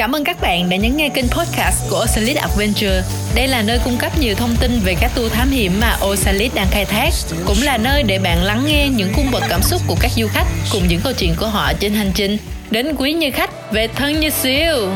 Cảm ơn các bạn đã nhấn nghe kênh podcast của Osalit Adventure. Đây là nơi cung cấp nhiều thông tin về các tour thám hiểm mà Osalit đang khai thác, cũng là nơi để bạn lắng nghe những cung bậc cảm xúc của các du khách cùng những câu chuyện của họ trên hành trình đến quý như khách về thân như siêu.